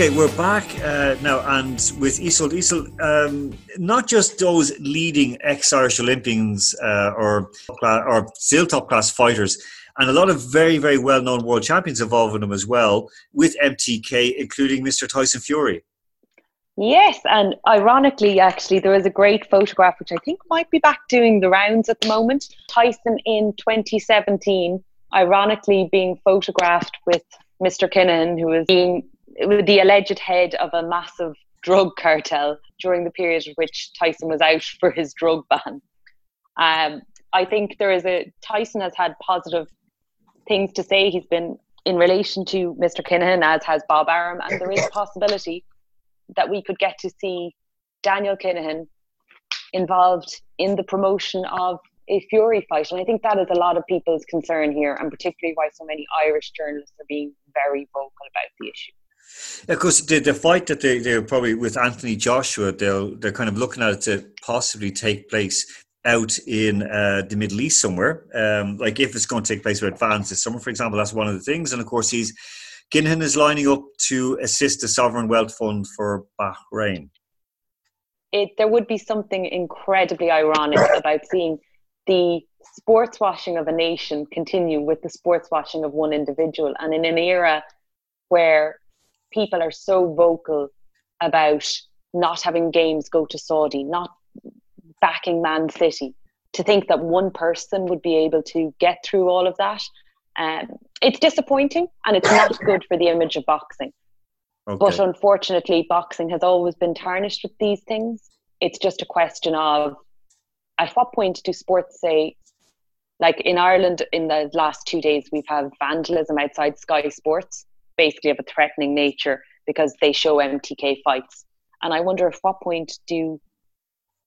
Okay, we're back uh, now, and with Iseult. Iseult, um, not just those leading ex-Irish Olympians uh, or or still top class fighters, and a lot of very very well known world champions involved in them as well, with MTK, including Mr. Tyson Fury. Yes, and ironically, actually, there is a great photograph which I think might be back doing the rounds at the moment. Tyson in 2017, ironically being photographed with Mr. Kinahan, who was being the alleged head of a massive drug cartel during the period in which Tyson was out for his drug ban. Um, I think there is a Tyson has had positive things to say. He's been in relation to Mr. Kinahan, as has Bob Arum, and there is a possibility that we could get to see Daniel Kinahan involved in the promotion of a Fury fight. And I think that is a lot of people's concern here, and particularly why so many Irish journalists are being very vocal about the issue. Of course, the, the fight that they, they're probably with Anthony Joshua, they'll, they're kind of looking at it to possibly take place out in uh, the Middle East somewhere. Um, like if it's going to take place with Advance this summer, for example, that's one of the things. And of course, he's Kinahan is lining up to assist the Sovereign Wealth Fund for Bahrain. It, there would be something incredibly ironic about seeing the sports washing of a nation continue with the sports washing of one individual. And in an era where people are so vocal about not having games go to Saudi, not backing Man City, to think that one person would be able to get through all of that, um, it's disappointing and it's not good for the image of boxing. Okay. But unfortunately, boxing has always been tarnished with these things. It's just a question of at what point do sports say, like in Ireland in the last two days, we've had vandalism outside Sky Sports basically of a threatening nature because they show MTK fights. And I wonder at what point do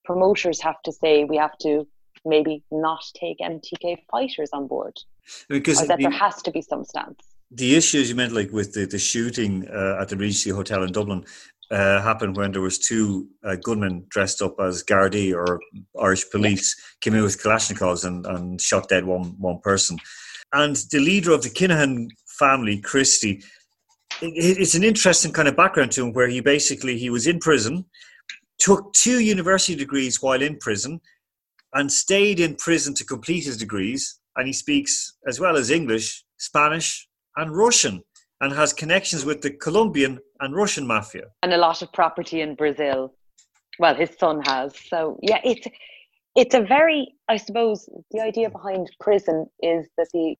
promoters have to say we have to maybe not take MTK fighters on board? Because or that the, there has to be some stance. The issues you meant, like with the, the shooting uh, at the Regency Hotel in Dublin, uh, happened when there was two uh, gunmen dressed up as Gardaí or Irish police came in with Kalashnikovs and, and shot dead one one person. And the leader of the Kinahan family, Christy, it's an interesting kind of background to him where he basically he was in prison took two university degrees while in prison and stayed in prison to complete his degrees. And he speaks as well as english spanish and russian and has connections with the colombian and russian mafia. And a lot of property in brazil. Well his son has. So yeah it's it's a very i suppose the idea behind prison is that the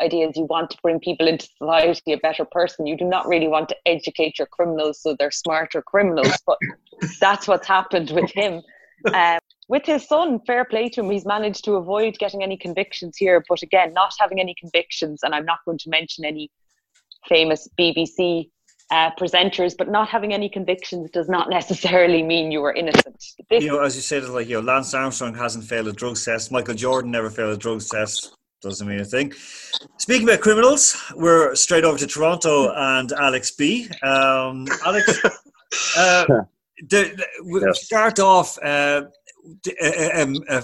idea is you want to bring people into society a better person. You do not really want to educate your criminals so they're smarter criminals, but that's what's happened with him. Um, with his son, fair play to him, he's managed to avoid getting any convictions here. But again, not having any convictions, and I'm not going to mention any famous BBC uh, presenters, but not having any convictions does not necessarily mean you were innocent. This, you know, as you said, like you know, Lance Armstrong hasn't failed a drug test. Michael Jordan never failed a drug test doesn't mean a thing. Speaking about criminals, we're straight over to Toronto and Alex B. Um, Alex, uh, the, the, yes. start off uh, um, uh,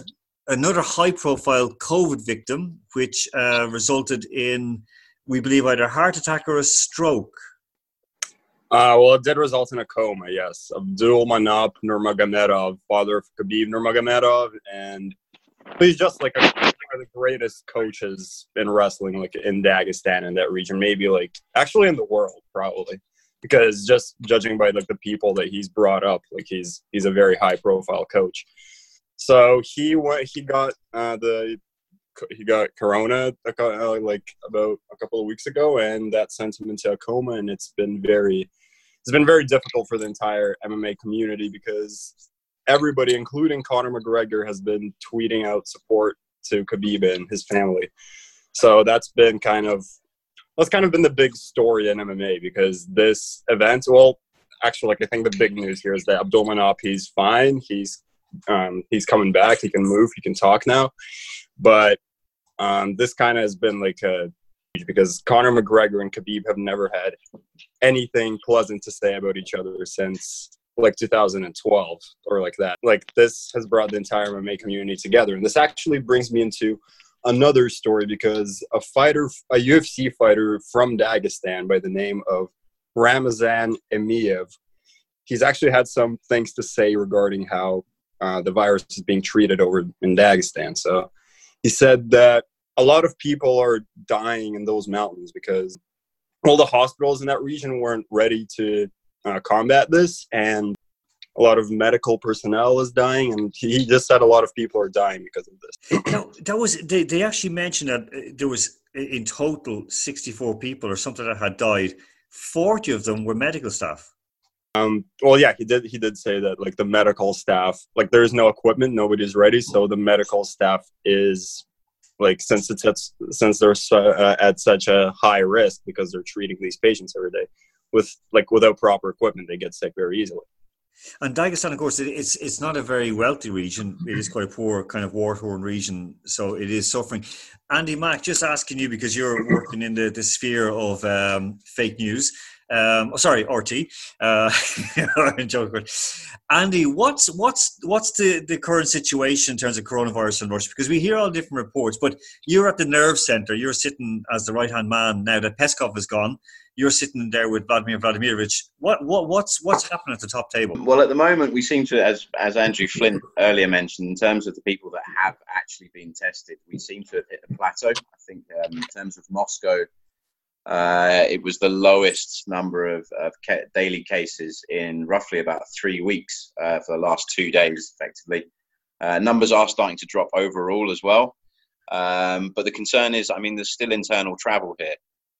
another high-profile COVID victim, which uh, resulted in, we believe, either a heart attack or a stroke. Uh, well, it did result in a coma, yes. Abdul Manap Nurmagomedov, father of Khabib Nurmagomedov, and he's just like a of the greatest coaches in wrestling, like in Dagestan in that region, maybe like actually in the world, probably. Because just judging by like the people that he's brought up, like he's he's a very high profile coach. So he went. He got uh, the he got corona uh, like about a couple of weeks ago, and that sent him into a coma. And it's been very it's been very difficult for the entire MMA community because everybody, including Conor McGregor, has been tweeting out support to Khabib and his family. So that's been kind of that's kind of been the big story in MMA because this event, well, actually, like I think the big news here is that Abdulmanap he's fine. He's um, he's coming back. He can move. He can talk now. But um, this kind of has been like a because Conor McGregor and Khabib have never had anything pleasant to say about each other since like 2012 or like that. Like this has brought the entire MMA community together. And this actually brings me into another story because a fighter, a UFC fighter from Dagestan by the name of Ramazan Emeev. He's actually had some things to say regarding how uh, the virus is being treated over in Dagestan. So he said that a lot of people are dying in those mountains because all the hospitals in that region weren't ready to uh, combat this, and a lot of medical personnel is dying, and he just said a lot of people are dying because of this. now, that was they, they actually mentioned that uh, there was in total 64 people or something that had died. 40 of them were medical staff. Um, well, yeah, he did. He did say that, like the medical staff, like there is no equipment, nobody's ready, so the medical staff is like since it's at, since they're uh, at such a high risk because they're treating these patients every day with like without proper equipment, they get sick very easily. And Dagestan, of course, it's it's not a very wealthy region. It is quite a poor kind of war-torn region, so it is suffering. Andy Mack, just asking you because you're working in the, the sphere of um, fake news. Um, oh, sorry, RT. Uh, Andy, what's what's what's the, the current situation in terms of coronavirus in Russia? Because we hear all different reports, but you're at the nerve center. You're sitting as the right hand man now that Peskov is gone. You're sitting there with Vladimir Vladimirovich. What what what's what's happening at the top table? Well, at the moment, we seem to, as as Andrew Flint earlier mentioned, in terms of the people that have actually been tested, we seem to have hit a plateau. I think um, in terms of Moscow uh, it was the lowest number of, of ca- daily cases in roughly about three weeks uh, for the last two days, effectively. Uh, numbers are starting to drop overall as well. Um, but the concern is, I mean, there's still internal travel here.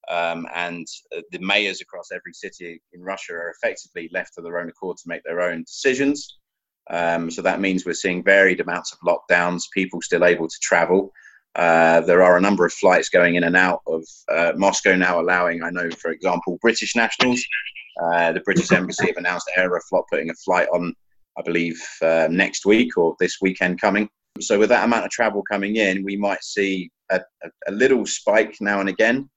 Um, and uh, the mayors across every city in Russia are effectively left to their own accord to make their own decisions. Um, so that means we're seeing varied amounts of lockdowns, people still able to travel. Uh, there are a number of flights going in and out of uh, Moscow now, allowing, I know, for example, British nationals. Uh, the British Embassy have announced Aeroflot putting a flight on, I believe, uh, next week or this weekend coming. So, with that amount of travel coming in, we might see a, a, a little spike now and again.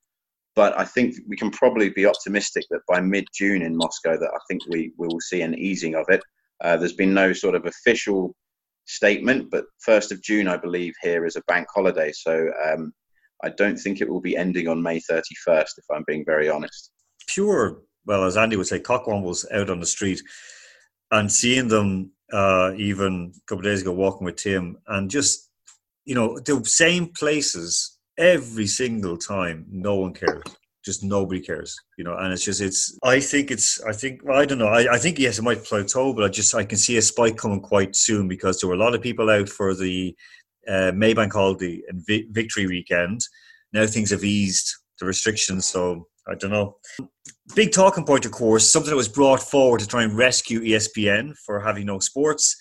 But I think we can probably be optimistic that by mid June in Moscow, that I think we, we will see an easing of it. Uh, there's been no sort of official statement, but 1st of June, I believe, here is a bank holiday. So um, I don't think it will be ending on May 31st, if I'm being very honest. Pure, well, as Andy would say, cockwombles out on the street and seeing them uh, even a couple days ago walking with Tim and just, you know, the same places every single time, no one cares just nobody cares, you know. And it's just it's. I think it's. I think well, I don't know. I, I think yes, it might plateau, but I just I can see a spike coming quite soon because there were a lot of people out for the uh, Maybank holiday and vi- Victory weekend. Now things have eased the restrictions, so I don't know. Big talking point, of course, something that was brought forward to try and rescue ESPN for having no sports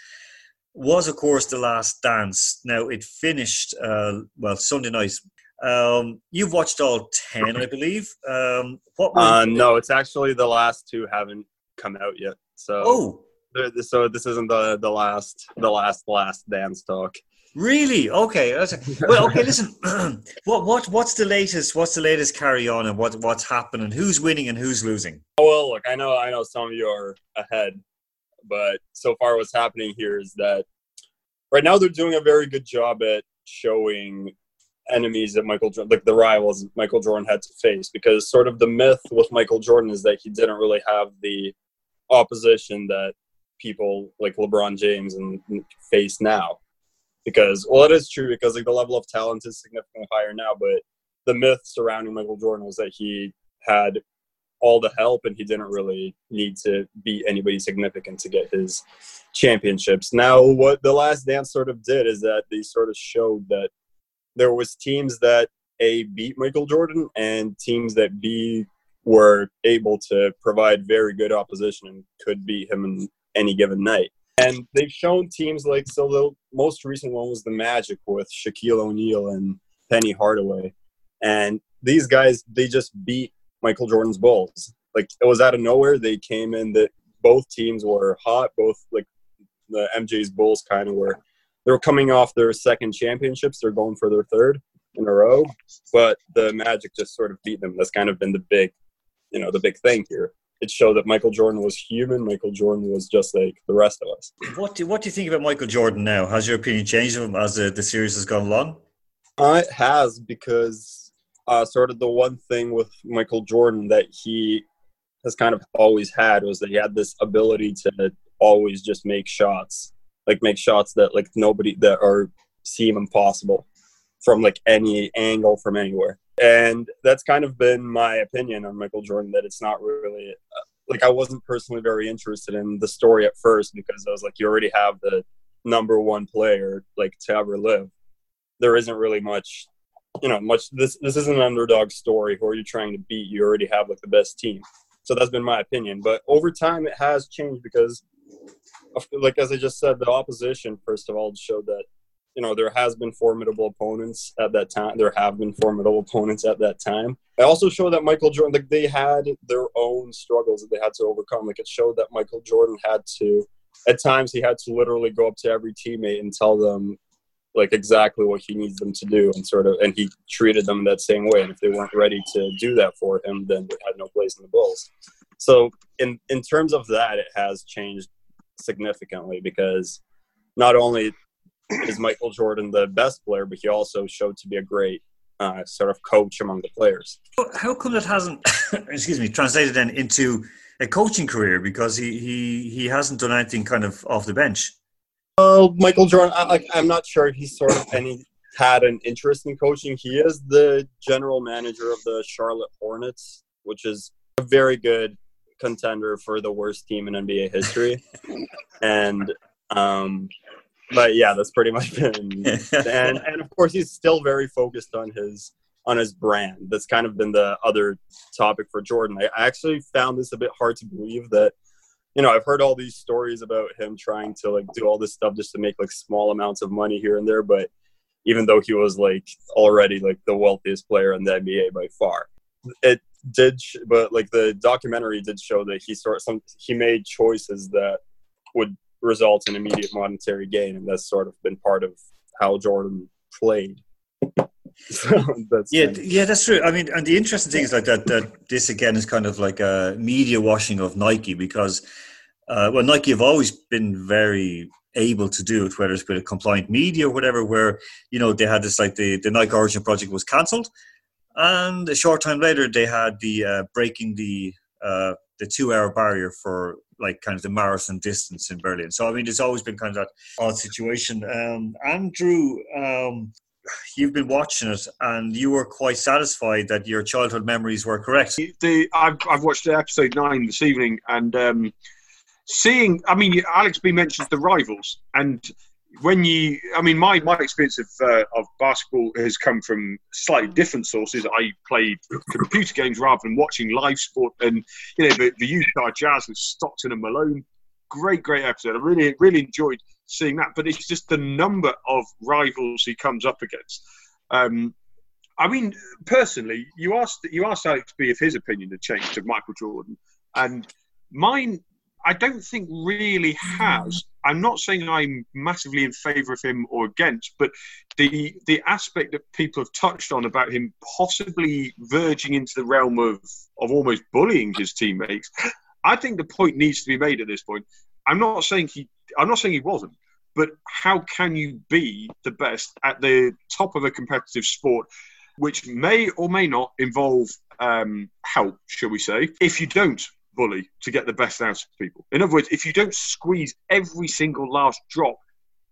was, of course, the last dance. Now it finished uh, well Sunday night um, you've watched all ten, I believe. Um, what? Uh, no, it's actually the last two haven't come out yet. So oh, so this isn't the the last the last last dance talk. Really? Okay. Well, okay. Listen, what what what's the latest? What's the latest carry on, and what what's happening? Who's winning and who's losing? Oh, well, look, I know I know some of you are ahead, but so far what's happening here is that right now they're doing a very good job at showing enemies that Michael Jordan, like the rivals Michael Jordan had to face, because sort of the myth with Michael Jordan is that he didn't really have the opposition that people like LeBron James and face now. Because well, it is true because like the level of talent is significantly higher now, but the myth surrounding Michael Jordan was that he had all the help and he didn't really need to beat anybody significant to get his championships. Now, what the last dance sort of did is that they sort of showed that there was teams that a beat Michael Jordan and teams that b were able to provide very good opposition and could beat him in any given night. And they've shown teams like so. The most recent one was the Magic with Shaquille O'Neal and Penny Hardaway, and these guys they just beat Michael Jordan's Bulls. Like it was out of nowhere. They came in that both teams were hot. Both like the MJ's Bulls kind of were they were coming off their second championships. They're going for their third in a row, but the Magic just sort of beat them. That's kind of been the big, you know, the big thing here. It showed that Michael Jordan was human. Michael Jordan was just like the rest of us. What do What do you think about Michael Jordan now? Has your opinion changed of him as the, the series has gone along? Uh, it has because uh, sort of the one thing with Michael Jordan that he has kind of always had was that he had this ability to always just make shots, like make shots that like nobody that are seem impossible from like any angle from anywhere. And that's kind of been my opinion on Michael Jordan that it's not really uh, like I wasn't personally very interested in the story at first because I was like, you already have the number one player like to ever live. There isn't really much, you know, much. This this isn't an underdog story. Who are you trying to beat? You already have like the best team. So that's been my opinion. But over time, it has changed because, like as I just said, the opposition first of all showed that you know there has been formidable opponents at that time there have been formidable opponents at that time. It also showed that michael jordan like they had their own struggles that they had to overcome. Like it showed that michael jordan had to at times he had to literally go up to every teammate and tell them like exactly what he needs them to do and sort of and he treated them that same way. And if they weren't ready to do that for him then they had no place in the bulls. So in in terms of that it has changed significantly because not only is Michael Jordan the best player, but he also showed to be a great uh, sort of coach among the players. How come that hasn't, excuse me, translated then into a coaching career? Because he he he hasn't done anything kind of off the bench. Well, Michael Jordan, I, I'm not sure if he's sort of any had an interest in coaching. He is the general manager of the Charlotte Hornets, which is a very good contender for the worst team in NBA history. and um, but yeah, that's pretty much been. and and of course, he's still very focused on his on his brand. That's kind of been the other topic for Jordan. I actually found this a bit hard to believe that. You know, I've heard all these stories about him trying to like do all this stuff just to make like small amounts of money here and there, but even though he was like already like the wealthiest player in the NBA by far, it did. But like the documentary did show that he sort of some he made choices that would result in immediate monetary gain, and that's sort of been part of how Jordan played. so that's yeah, yeah, that's true. I mean, and the interesting thing is like that. That this again is kind of like a media washing of Nike because, uh, well, Nike have always been very able to do it, whether it's with a compliant media or whatever. Where you know they had this like the the Nike Oregon Project was cancelled, and a short time later they had the uh, breaking the uh, the two hour barrier for like kind of the marathon distance in Berlin. So I mean, it's always been kind of that odd situation. Um, Andrew, um, you've been watching it, and you were quite satisfied that your childhood memories were correct. The I've I've watched episode nine this evening, and um, seeing. I mean, Alex B mentions the rivals, and when you, I mean, my, my experience of, uh, of basketball has come from slightly different sources. I played computer games rather than watching live sport, and you know the, the Utah Jazz with Stockton and Malone. Great, great episode. I really, really enjoyed seeing that. But it's just the number of rivals he comes up against. Um, I mean, personally, you asked you asked Alex B if his opinion had changed of Michael Jordan, and mine I don't think really has. I'm not saying I'm massively in favour of him or against, but the the aspect that people have touched on about him possibly verging into the realm of of almost bullying his teammates, I think the point needs to be made at this point. I'm not saying he I'm not saying he wasn't, but how can you be the best at the top of a competitive sport, which may or may not involve um, help, shall we say, if you don't bully to get the best out of people. In other words, if you don't squeeze every single last drop,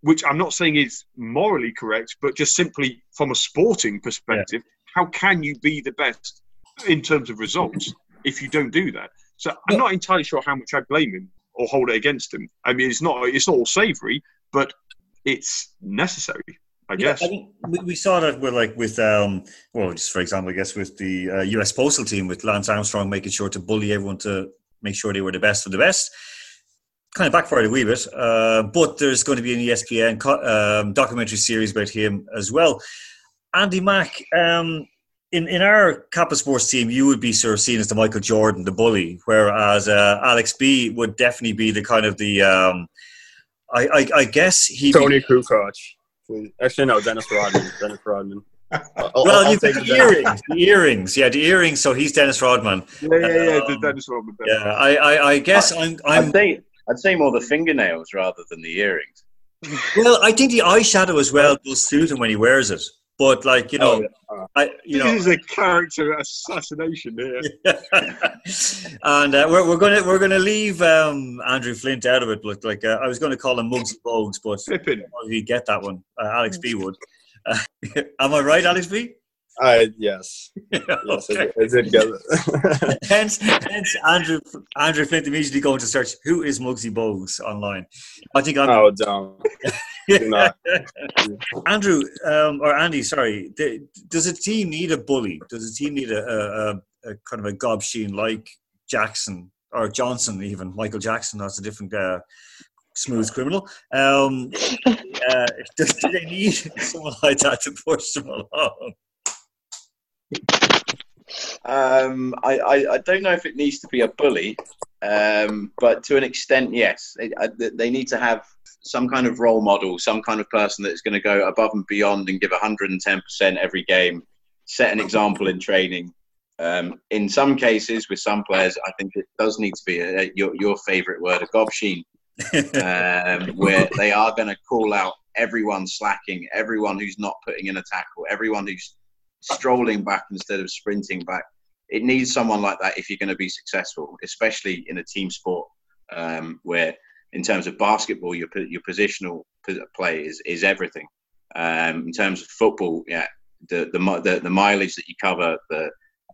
which I'm not saying is morally correct, but just simply from a sporting perspective, yeah. how can you be the best in terms of results if you don't do that? So I'm not entirely sure how much I blame him or hold it against him. I mean, it's not it's not all savoury, but it's necessary. I guess. Yeah, I mean, we, we saw that with like with um well just for example I guess with the uh, U.S. postal team with Lance Armstrong making sure to bully everyone to make sure they were the best of the best. Kind of backfired a wee bit, uh, but there's going to be an ESPN co- um, documentary series about him as well. Andy Mack, um, in in our Kappa Sports team, you would be sort of seen as the Michael Jordan, the bully, whereas uh, Alex B would definitely be the kind of the. Um, I, I, I guess he Toni Kukoč. Actually, no, Dennis Rodman. Dennis Rodman. I'll, well, I'll you've got the earrings. The earrings, yeah, the earrings. So he's Dennis Rodman. Yeah, yeah, yeah, um, Dennis Rodman. Yeah, I, I, I guess I, I'm, I'm. I'd say, I'd say more the fingernails rather than the earrings. Well, I think the eyeshadow as well does suit him when he wears it. But like you know, Oh, I you this know, is a character assassination here. and uh, we're, we're gonna we're gonna leave um, Andrew Flint out of it. But like uh, I was going to call him Muggsy Bogues, but Pippen. you get that one. Uh, Alex B would. Uh, am I right, Alex B? I yes, yes, okay. I, I did get it. hence, hence Andrew Andrew Flint immediately going to search who is Muggsy Bogues online. I think I'm oh, don't. do. Andrew um, or Andy. Sorry, does a team need a bully? Does a team need a, a, a, a kind of a gobsheen like Jackson or Johnson? Even Michael Jackson. That's a different. Uh, Smooth criminal. Um, uh, does, do they need someone like that to push them along? Um, I, I, I don't know if it needs to be a bully, um, but to an extent, yes. They, I, they need to have some kind of role model, some kind of person that's going to go above and beyond and give 110% every game, set an example in training. Um, in some cases, with some players, I think it does need to be a, your, your favourite word, a gobsheen, um, where they are going to call out everyone slacking, everyone who's not putting in a tackle, everyone who's strolling back instead of sprinting back. It needs someone like that if you're going to be successful, especially in a team sport um, where, in terms of basketball, your your positional play is, is everything. Um, in terms of football, yeah, the, the the the mileage that you cover, the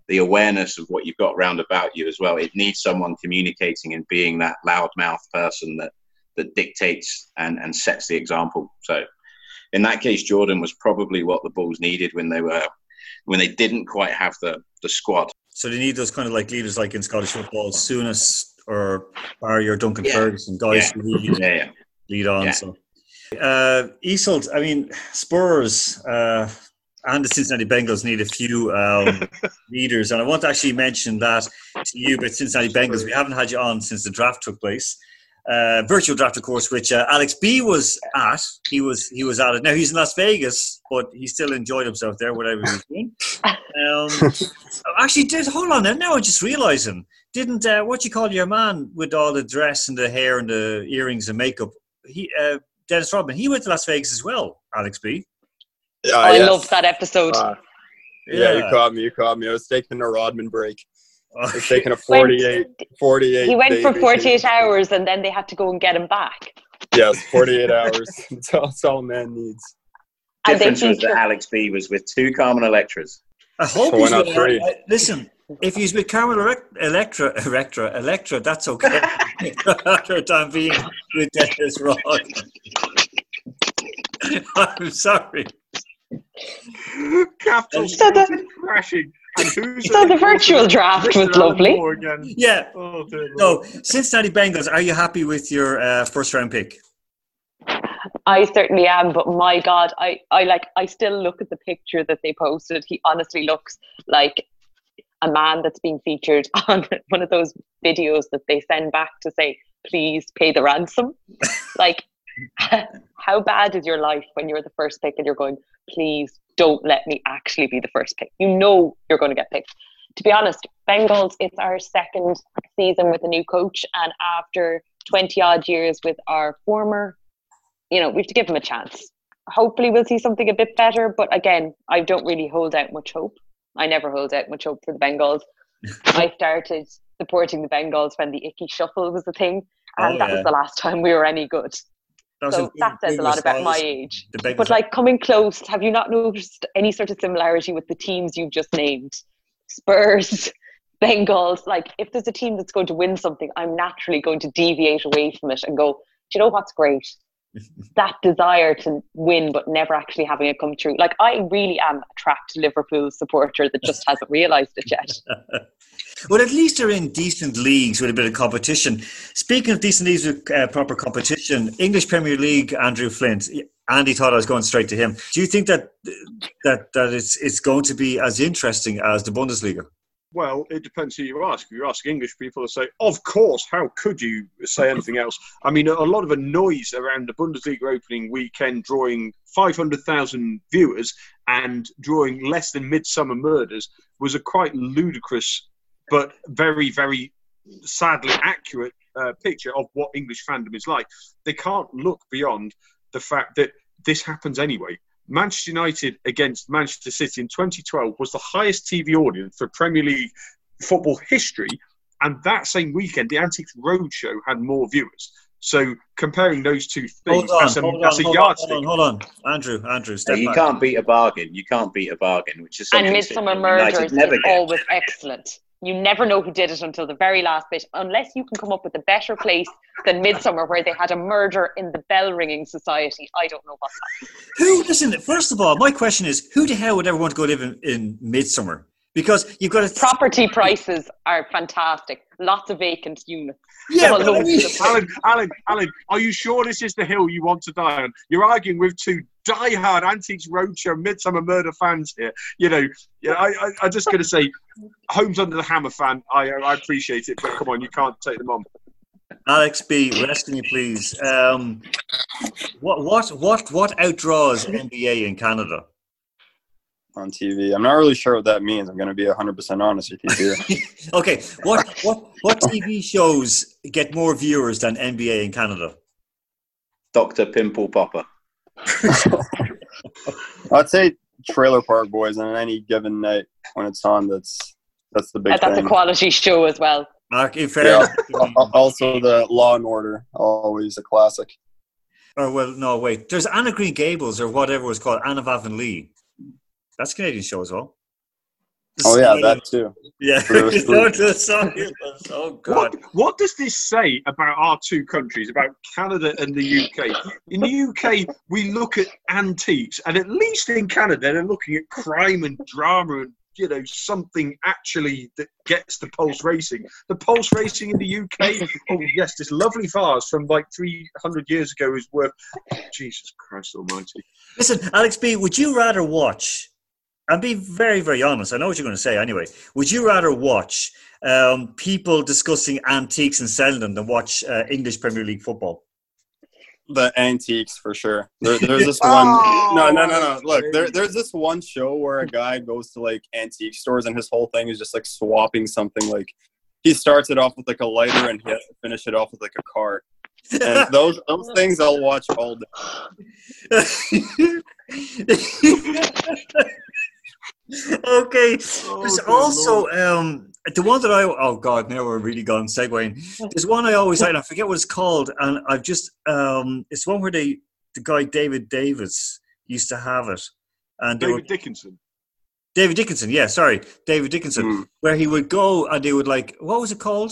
the awareness of what you've got round about you as well. It needs someone communicating and being that loudmouth person that that dictates and and sets the example. So, in that case, Jordan was probably what the Bulls needed when they were when they didn't quite have the the squad. So they need those kind of like leaders, like in Scottish football, Souness or Barry or Duncan Yeah. Ferguson, guys Yeah. who really Yeah, yeah. lead on. Yeah. So, uh, Iseult, I mean, Spurs uh, and the Cincinnati Bengals need a few um, leaders, and I want to actually mention that to you about Cincinnati Bengals. We haven't had you on since the draft took place. Uh, virtual draft, of course, which uh, Alex B was at. He was he was at it. Now he's in Las Vegas, but he still enjoyed himself there, whatever he was doing. Um, actually, did hold on. there. Now I'm just realizing, didn't uh, what you call your man with all the dress and the hair and the earrings and makeup? He uh, Dennis Rodman. He went to Las Vegas as well. Alex B. Ah, I yes. loved that episode. Ah, yeah. you caught me. You caught me. I was taking a Rodman break. I was taking a Went- 48, 48 he went day for 48 vacation. hours and then they had to go and get him back. Yes, 48 hours. That's all, that's all man needs. And they Difference was that Alex B was with two Carmen Electras. I hope So he's with, three? uh, listen, if he's with Carmen Elec- Electra, Electra, Electra, that's okay. After a time being with Dennis Rodman. I'm sorry. Capital So the- crashing. And who's So the virtual draft was lovely. Yeah. Oh, dear Lord. So, Cincinnati Bengals, are you happy with your uh, first round pick? I certainly am, but my God, I, I like I still look at the picture that they posted. He honestly looks like a man that's being featured on one of those videos that they send back to say, please pay the ransom. like how bad is your life when you're the first pick and you're going, please don't let me actually be the first pick. You know you're going to get picked. To be honest, Bengals, it's our second season with a new coach, and after 20 odd years with our former you know, we have to give him a chance. Hopefully, we'll see something a bit better. But again, I don't really hold out much hope. I never hold out much hope for the Bengals. I started supporting the Bengals when the Ickey Shuffle was a thing, and Oh, that was the last time we were any good. So that says a lot about my age. But like coming close, have you not noticed any sort of similarity with the teams you've just named? Spurs, Bengals. Like if there's a team that's going to win something, I'm naturally going to deviate away from it and go, do you know what's great? That desire to win but never actually having it come true. Like I really am a trapped Liverpool supporter that just hasn't realised it yet. Well, at least they're in decent leagues with a bit of competition. Speaking of decent leagues with uh, proper competition, English Premier League, Andrew Flint. Andy thought I was going straight to him. Do you think that that that it's it's going to be as interesting as the Bundesliga? Well, it depends who you ask. If you ask English people, they say, "Of course." How could you say anything else? I mean, a lot of a noise around the Bundesliga opening weekend, drawing 500,000 viewers and drawing less than Midsomer Murders, was a quite ludicrous, but very, very sadly accurate uh, picture of what English fandom is like. They can't look beyond the fact that this happens anyway. Manchester United against Manchester City in 2012 was the highest TV audience for Premier League football history. And that same weekend, the Antiques Roadshow had more viewers. So comparing those two things, Hold on, that's a, hold that's a hold on, yardstick. hold on, hold on. Andrew, Andrew, step you back. can't beat a bargain. You can't beat a bargain, which is And something Midsomer United Murders never is get. always excellent. You never know who did it until the very last bit, unless you can come up with a better place than Midsomer, where they had a murder in the bell ringing society. I don't know what's happening. Who, listen, first of all, my question is who the hell would ever want to go live in, in Midsomer? Because you've got to. Property prices are fantastic. Lots of vacant units. Yeah, but I mean- Alan, Alan, Alan, are you sure this is the hill you want to die on? You're arguing with two die-hard Antiques Roadshow Midsomer Murder fans here. You know, yeah, I, I, I'm just going to say, Homes under the Hammer fan. I, I appreciate it, but come on, you can't take them on. Alex B, rescue you, please. Um, what, what, what, what outdraws NBA in Canada? on TV. I'm not really sure what that means. I'm going to be 100% honest with you here. Okay, what, what, what TV shows get more viewers than NBA in Canada? Dr. Pimple Popper. I'd say Trailer Park Boys on any given night when it's on. That's that's the big Uh, that's a quality show as well. Mark, in fairness, Al- Also, the Law and Order, always a classic. or well, no, wait. There's Anne of Green Gables or whatever it was called, Anna Vavin Lee. That's a Canadian show as well. Oh yeah, that too. Yeah. True, true. Sorry. oh God. What, what does this say about our two countries, about Canada and the UK? In the UK, we look at antiques, and at least in Canada, they're looking at crime and drama and you know something actually that gets the pulse racing. The pulse racing in the UK, oh yes, this lovely vase from like 300 years ago is worth oh, Jesus Christ Almighty. Listen, Alex B, would you rather watch, and be very, very honest, I know what you're going to say anyway, would you rather watch um, people discussing antiques and selling them than watch uh, English Premier League football? The antiques for sure. There, there's this one. No, no, no, no. Look, there, there's this one show where a guy goes to like antique stores and his whole thing is just like swapping something. Like he starts it off with like a lighter and he has to finish it off with like a car. And those those things I'll watch all day. okay. Oh, There's also um, the one that I oh god now we're really gone segueing. There's one I always like I forget what it's called and I've just um, it's one where they the guy David Davis used to have it and David would, Dickinson. David Dickinson yeah sorry David Dickinson Mm. where he would go and they would like what was it called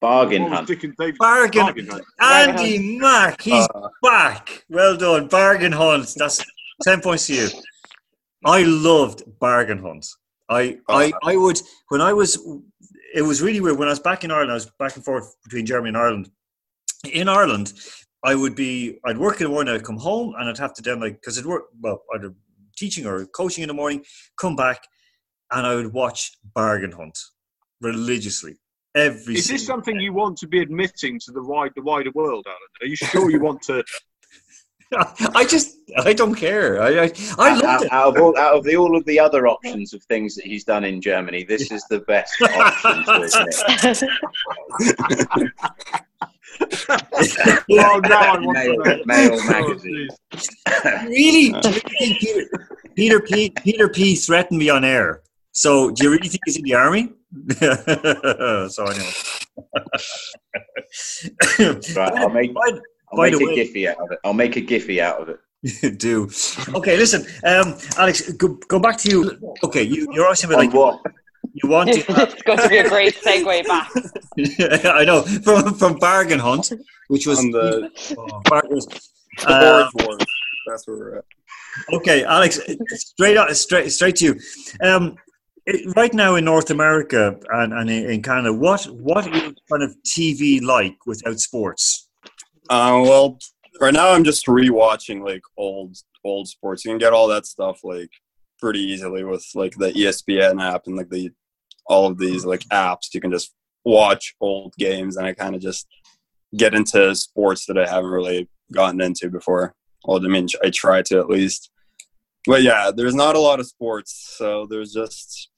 Bargain What hunt. Dickens- David- bargain, Bargain Hunt. Andy Mack he's Uh, back well done bargain hunt that's 10 points to you I loved bargain hunt I, I, oh. I would when I was it was really weird when I was back in Ireland I was back and forth between Germany and Ireland in Ireland I would be I'd work in the morning I'd come home and I'd have to then like because I'd work well either teaching or coaching in the morning come back and I would watch bargain hunt religiously every Is this single something you want to be admitting to the wide, the wider world, Alan? Are you sure you want to? I just I don't care I I, I out, loved out, it out of all, out of the, all of the other options of things that he's done in Germany, this is the best option to admit. oh, now I Mail- to. Mail Oh, magazine. jeez. really do you think Peter, Peter P Peter P threatened me on air so do you really think he's in the army so anyway Right, I'll make, By- I'll by make a way- Giphy out of it. I'll make a Giphy out of it. do okay listen um alex go, go back to you okay you you're asking me like what? you want to it's going to be a great segue back. yeah, i know from from bargain hunt which was on the oh, bargain, uh, Forge That's where we're at. okay alex straight out straight straight to you um it- right now in north america and, and in, in canada what what is kind of tv like without sports Uh, well, right now I'm just rewatching like old old sports. You can get all that stuff like pretty easily with like the ESPN app and like the all of these like apps. You can just watch old games, and I kind of just get into sports that I haven't really gotten into before. Well, I mean, I try to at least. But yeah, there's not a lot of sports, so there's just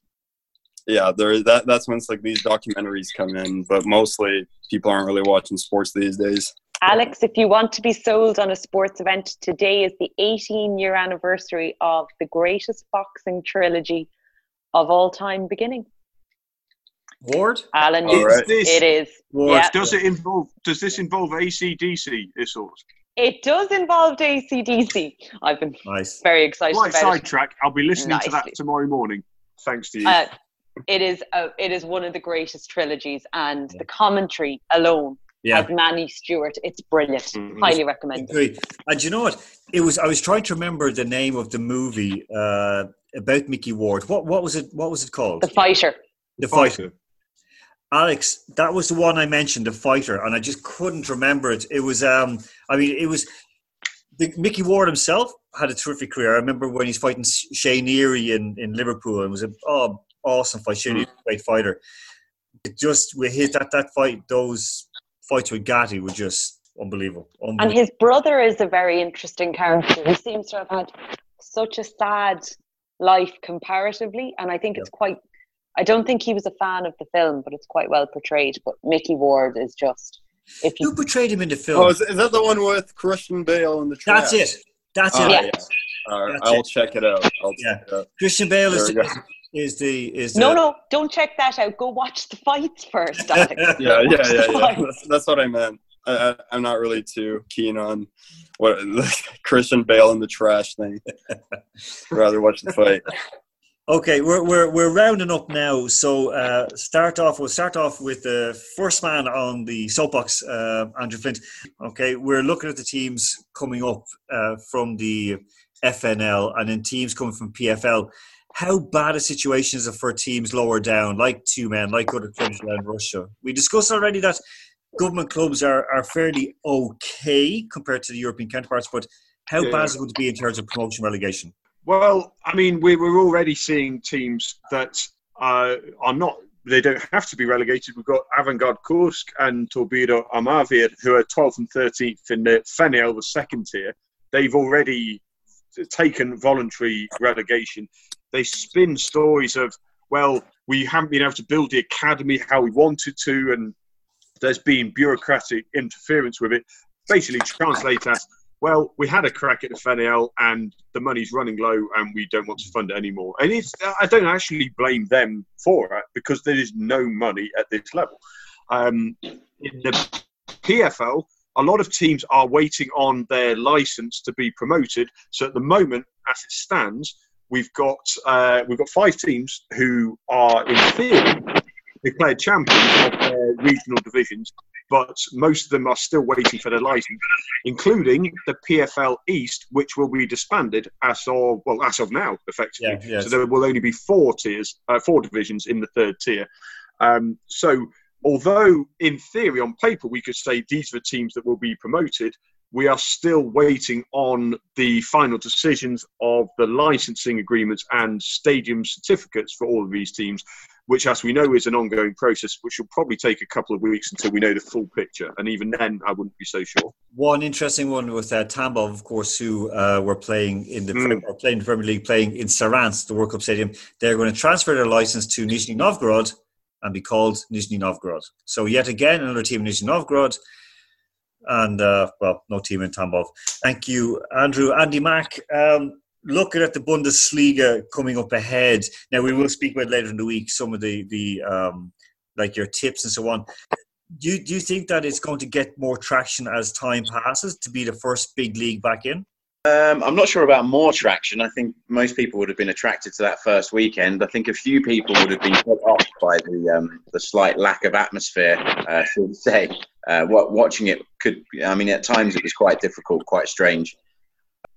yeah, there that that's when it's like these documentaries come in, but mostly people aren't really watching sports these days. Alex, if you want to be sold on a sports event, today is the 18 year anniversary of the greatest boxing trilogy of all time beginning. Ward? Alan, All right. This- it is. Ward. Yeah. Does it involve? Does this involve ACDC? Issos? It does involve ACDC. I've been Nice. very excited Slight about it. sidetrack. I'll be listening to that tomorrow morning. Thanks to you. Uh, it is a, it is one of the greatest trilogies, and the commentary alone Yeah. has Manny Steward. It's brilliant. Mhm. Highly recommend. Agree. And you know what? It was. I was trying to remember the name of the movie uh, about Micky Ward. What what was it? What was it called? The fighter. The Fighter. Alex, that was the one I mentioned, the fighter, and I just couldn't remember it. It was. Um, I mean, it was. The, Micky Ward himself had a terrific career. I remember when he's fighting Shea Neary in, in Liverpool, and it was a oh, awesome fight. Shea Neary's a great fighter. It just with his that that fight, those fights with Gatti were just unbelievable. And his brother is a very interesting character. He seems to have had such a sad life comparatively, and I think it's quite. I don't think he was a fan of the film, but it's quite well portrayed. But Micky Ward is just if Who you portrayed him in the film? Oh, is, is that the one with Christian Bale in the trash? That's it. That's Oh, it. Ah, yeah. yeah. All right, That's I'll it. check it out. I'll Yeah. check it out. Christian Bale There is, we go. Is the is the, no no don't check that out. Go watch the fights first, Alex. Yeah, yeah, yeah, yeah. That's, that's what I meant. I, I, I'm not really too keen on what Christian Bale and the trash thing. rather watch the fight. Okay, we're, we're, we're rounding up now. So uh, start off. We'll start off with the first man on the soapbox, uh, Andrew Flint. Okay, we're looking at the teams coming up uh, from the FNL and then teams coming from PFL. How bad a situation is it for teams lower down, like Tyumen, like other clubs around Russia? We discussed already that government clubs are, are fairly okay compared to the European counterparts, but how Yeah. bad is it going to be in terms of promotion relegation? Well, I mean, we, we're already seeing teams that uh, are not. They don't have to be relegated. We've got Avangard Kursk and Torpedo Armavir, who are 12th and 13th in the Fenel, the second tier. They've already taken voluntary relegation. They spin stories of, well, we haven't been able to build the academy how we wanted to, and there's been bureaucratic interference with it. Basically, translate as, well, we had a crack at the FNL and the money's running low and we don't want to fund it anymore. And it's, I don't actually blame them for it because there is no money at this level. Um, in the PFL, a lot of teams are waiting on their license to be promoted. So at the moment, as it stands, we've got uh, we've got five teams who are in theory declared champions of their regional divisions, but most of them are still waiting for their license, including the PFL East, which will be disbanded as of well as of now, effectively. Yeah, yes. So there will only be four tiers, uh, four divisions in the third tier. Um, so although in theory, on paper, we could say these are the teams that will be promoted. We are still waiting on the final decisions of the licensing agreements and stadium certificates for all of these teams, which, as we know, is an ongoing process, which will probably take a couple of weeks until we know the full picture. And even then, I wouldn't be so sure. One interesting one with uh, Tambov, of course, who uh, were playing in the Mm. playing in the Premier League, playing in Saransk, the World Cup Stadium. They're going to transfer their license to Nizhny Novgorod and be called Nizhny Novgorod. So yet again, another team in Nizhny Novgorod, and uh, well, no team in Tambov. Thank you, Andrew. Andy Mack. Um, looking at the Bundesliga coming up ahead. Now we will speak about later in the week some of the the um, like your tips and so on. Do you, do you think that it's going to get more traction as time passes to be the first big league back in? Um, I'm not sure about more traction. I think most people would have been attracted to that first weekend. I think a few people would have been put off by the um, the slight lack of atmosphere. Uh, we say? Uh, what watching it could. I mean, at times it was quite difficult, quite strange.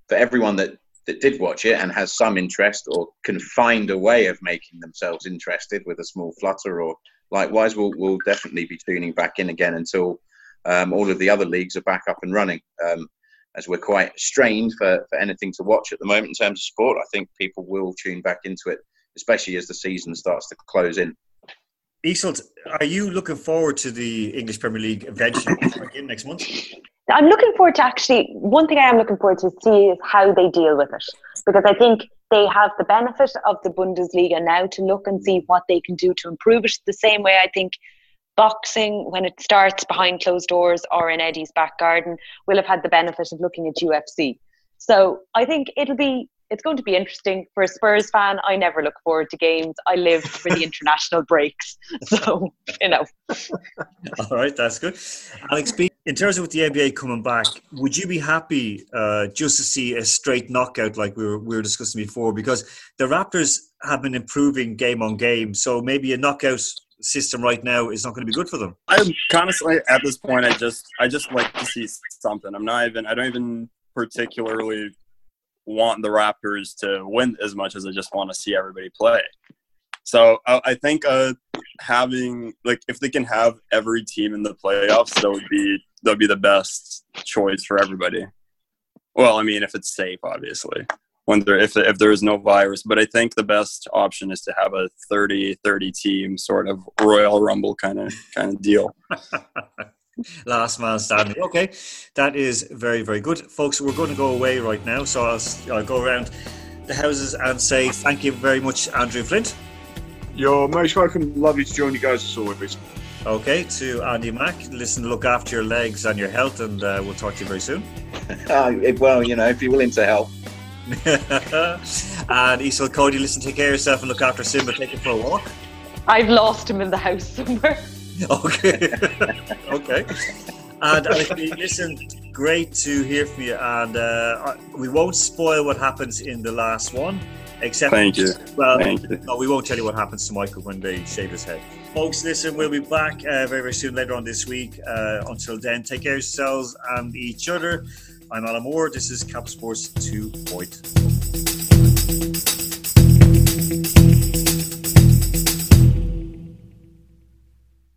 For everyone that that did watch it and has some interest or can find a way of making themselves interested with a small flutter or likewise, we'll we'll definitely be tuning back in again until um, all of the other leagues are back up and running. Um, as we're quite strained for, for anything to watch at the moment in terms of sport, I think people will tune back into it, especially as the season starts to close in. Iseult, are you looking forward to the English Premier League eventually back in next month? I'm looking forward to actually one thing I am looking forward to see is how they deal with it because I think they have the benefit of the Bundesliga now to look and see what they can do to improve it. The same way I think boxing, when it starts behind closed doors or in Eddie's back garden, will have had the benefit of looking at UFC. So I think it'll be it's going to be interesting for a Spurs fan. I never look forward to games. I live for the international breaks. So, you know. All right, that's good. Alex in terms of with the NBA coming back, would you be happy uh, just to see a straight knockout like we were, we were discussing before? Because the Raptors have been improving game on game. So maybe a knockout system right now is not going to be good for them. I'm honestly at this point, I just I just like to see something. I'm not even I don't even particularly want the Raptors to win as much as I just want to see everybody play. So I, I think uh, having like if they can have every team in the playoffs, that would be that would be the best choice for everybody. Well, I mean, if it's safe, obviously. When there, if if there is no virus, but I think the best option is to have a 30-30 team sort of Royal Rumble kind of kind of deal. Last man standing. Okay, that is very, very good. Folks, we're going to go away right now. So I'll, I'll go around the houses and say thank you very much, Andrew Flint. You're most welcome. Lovely to join you guys as always. Okay, to Andy Mack. Listen, look after your legs and your health, and uh, we'll talk to you very soon. uh, well, you know, if you're willing to help. and Iseult Cody, listen, take care of yourself and look after Simba. Take him for a walk. I've lost him in the house somewhere. Okay. okay. And listen, great to hear from you. And uh, we won't spoil what happens in the last one, except thank you. Well, thank you. no, we won't tell you what happens to Michael when they shave his head. Folks, listen, we'll be back uh, very, very soon later on this week. Uh, until then, take care of yourselves and each other. I'm Alan Moore. This is Cap Sports 2.0.